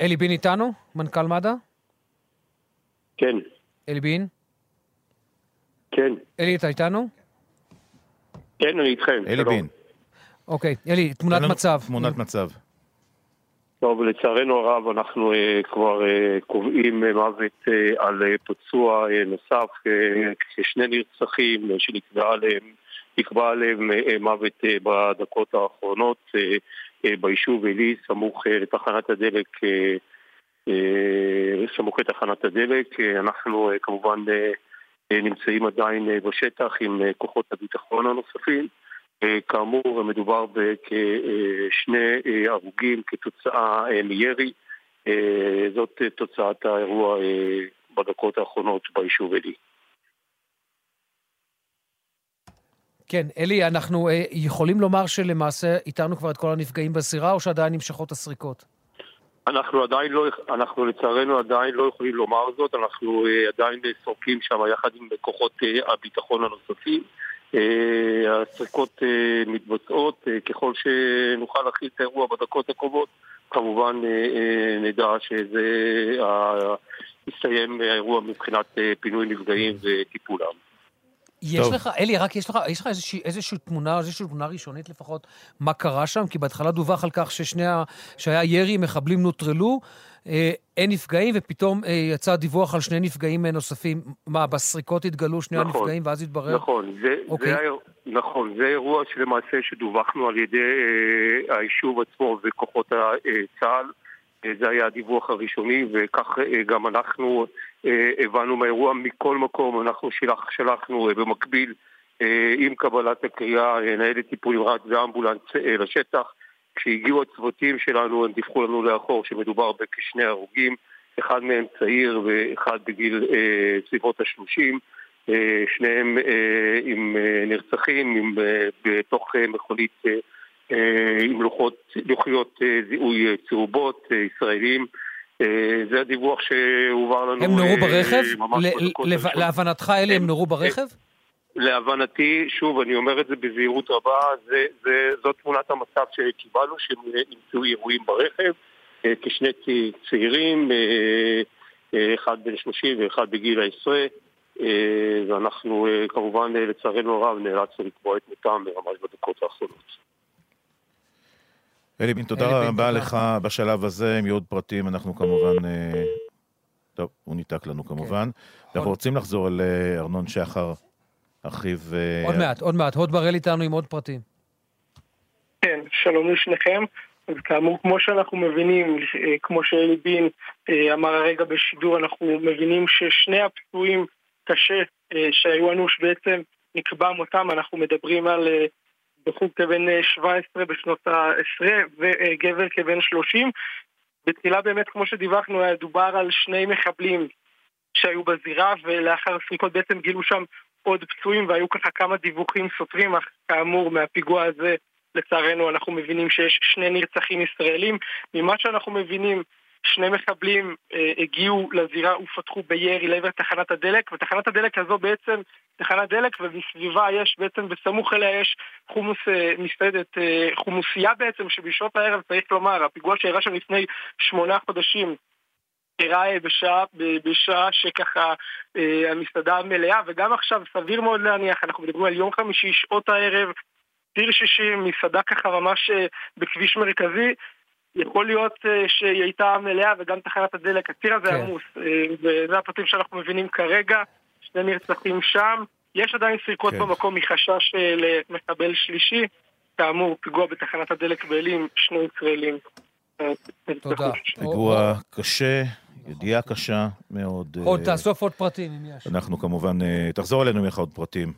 אלי בין איתנו? מנכ"ל מד"א? כן, אלי בין? כן, אלי, אתה איתנו? כן, אני איתכם. אלי שלום. בין. אוקיי, אלי, תמונת מצב. תמונת מצב. טוב, לצערנו הרב, אנחנו אה, כבר אה, קובעים אה, מוות אה, על אה, פצוע אה, נוסף, אה, כשני נרצחים אה, שנקבע עליהם, נקבע עליהם מוות בדקות האחרונות ביישוב עלי, סמוך לתחנת הדלק, סמוך לתחנת הדלק. אנחנו כמובן נמצאים עדיין בשטח עם כוחות הביטחון הנוספים. כאמור, מדובר בכשני הרוגים כתוצאה אה, מירי. זאת תוצאת האירוע בדקות האחרונות ביישוב עלי. כן, אלי, אנחנו אה, יכולים לומר שלמעשה איתרנו כבר את כל הנפגעים בזירה, או שעדיין נמשכות הסריקות? אנחנו עדיין לא, אנחנו לצערנו עדיין לא יכולים לומר זאת, אנחנו אה, עדיין סורקים שם יחד עם כוחות אה, הביטחון הנוספים. אה, הסריקות אה, מתבצעות, אה, ככל שנוכל להכיל את האירוע בדקות הקרובות, כמובן אה, אה, נדע שזה אה, יסתיים האירוע מבחינת אה, פינוי נפגעים וטיפולם. יש טוב. לך, אלי, רק יש לך, יש לך איזושהי, איזושהי תמונה, איזושהי תמונה ראשונית לפחות, מה קרה שם? כי בהתחלה דווח על כך ששני ה... שהיה ירי, מחבלים נוטרלו, אה, אין נפגעים, ופתאום אה, יצא דיווח על שני נפגעים אה, נוספים. מה, בסריקות התגלו שני נכון, הנפגעים, ואז התברר? נכון, זה, אוקיי. זה, האיר- נכון, זה אירוע שלמעשה שדווחנו על ידי אה, היישוב עצמו וכוחות אה, צה"ל. אה, זה היה הדיווח הראשוני, וכך אה, גם אנחנו אה, הבנו מהאירוע. מכל מקום אנחנו שלח, שלחנו במקביל עם קבלת הקריאה אה, ניידת טיפול נמרץ ואמבולנס לשטח. כשהגיעו הצוותים שלנו הם דיווחו לנו לאחור שמדובר בכשני הרוגים, אחד מהם צעיר ואחד בגיל סביבות השלושים. אה, שניהם עם נרצחים עם, בתוך מכונית עם לוחות, לוחיות אה, זיהוי אה, צהובות אה, ישראלים. אה, זה הדיווח שהועבר לנו הם נורו אה, ברכב? להבנתך, אלי, הם הם- נורו ברכב? להבנתי, שוב, אני אומר את זה בזהירות רבה, זה, זה, זאת תמונת המצב שקיבלנו, שנמצאו אירועים ברכב, אה, כשני צעירים, אה, אה, אחד בן 30 ואחד בגיל העשרה, אה, ואנחנו אה, כמובן, אה, לצערנו הרב, נאלצנו לקבוע את מותם ממש בדקות האחרונות. אלי בין, תודה רבה. לך בשלב הזה, יהיו עוד פרטים, אנחנו כמובן... אה, טוב, הוא ניתק לנו כמובן. אנחנו רוצים לחזור אל אה, ארנון שחר, אחיו... אה, עוד מעט, עוד מעט. הוד בראל איתנו עם עוד פרטים. כן, שלום לשניכם. אז כאמור, כמו שאנחנו מבינים, כמו שאלי בין אמר הרגע בשידור, אנחנו מבינים ששני הפצועים קשה שהיו אנוש בעצם נקבע מותם, אנחנו מדברים על בחור כבן אה, 17 בשנות העשרה וגבר כבן 30. בתחילה באמת, כמו שדיווחנו, היה דובר על שני מחבלים שהיו בזירה, ולאחר סריקות בעצם גילו שם עוד פצועים, והיו ככה כמה דיווחים סותרים, אך כאמור, מהפיגוע הזה לצערנו אנחנו מבינים שיש שני נרצחים ישראלים. ממה שאנחנו מבינים, שני מחבלים אה, הגיעו לזירה ופתחו בירי לעבר תחנת הדלק, ותחנת הדלק הזו בעצם תחנת דלק, ומסביבה יש בעצם, בסמוך אליה יש חומוס, אה, מסעדת, אה, חומוסייה בעצם, שבשעות הערב צריך לומר, הפיגוע שאירע שם לפני שמונה חודשים אירע אה, בשעה, בשעה שככה אה, המסעדה מלאה, וגם עכשיו סביר מאוד להניח, אנחנו מדברים על יום חמישי, שעות הערב, ציר 60, מסעדה ככה ממש אה, בכביש מרכזי, יכול להיות אה, שהיא הייתה מלאה וגם תחנת הדלק, הציר הזה כן. עמוס, אה, וזה הפרטים שאנחנו מבינים כרגע, שני נרצחים שם, יש עדיין סריקות כן. במקום מחשש אה, למחבל שלישי, כאמור, פיגוע בתחנת הדלק בעלים, שני ישראלים. אה. תודה. פיגוע קשה, ידיעה קשה מאוד. עוד אה, תאסוף עוד פרטים, אם יש. אנחנו כמובן... אה, תחזור אלינו עם עוד פרטים.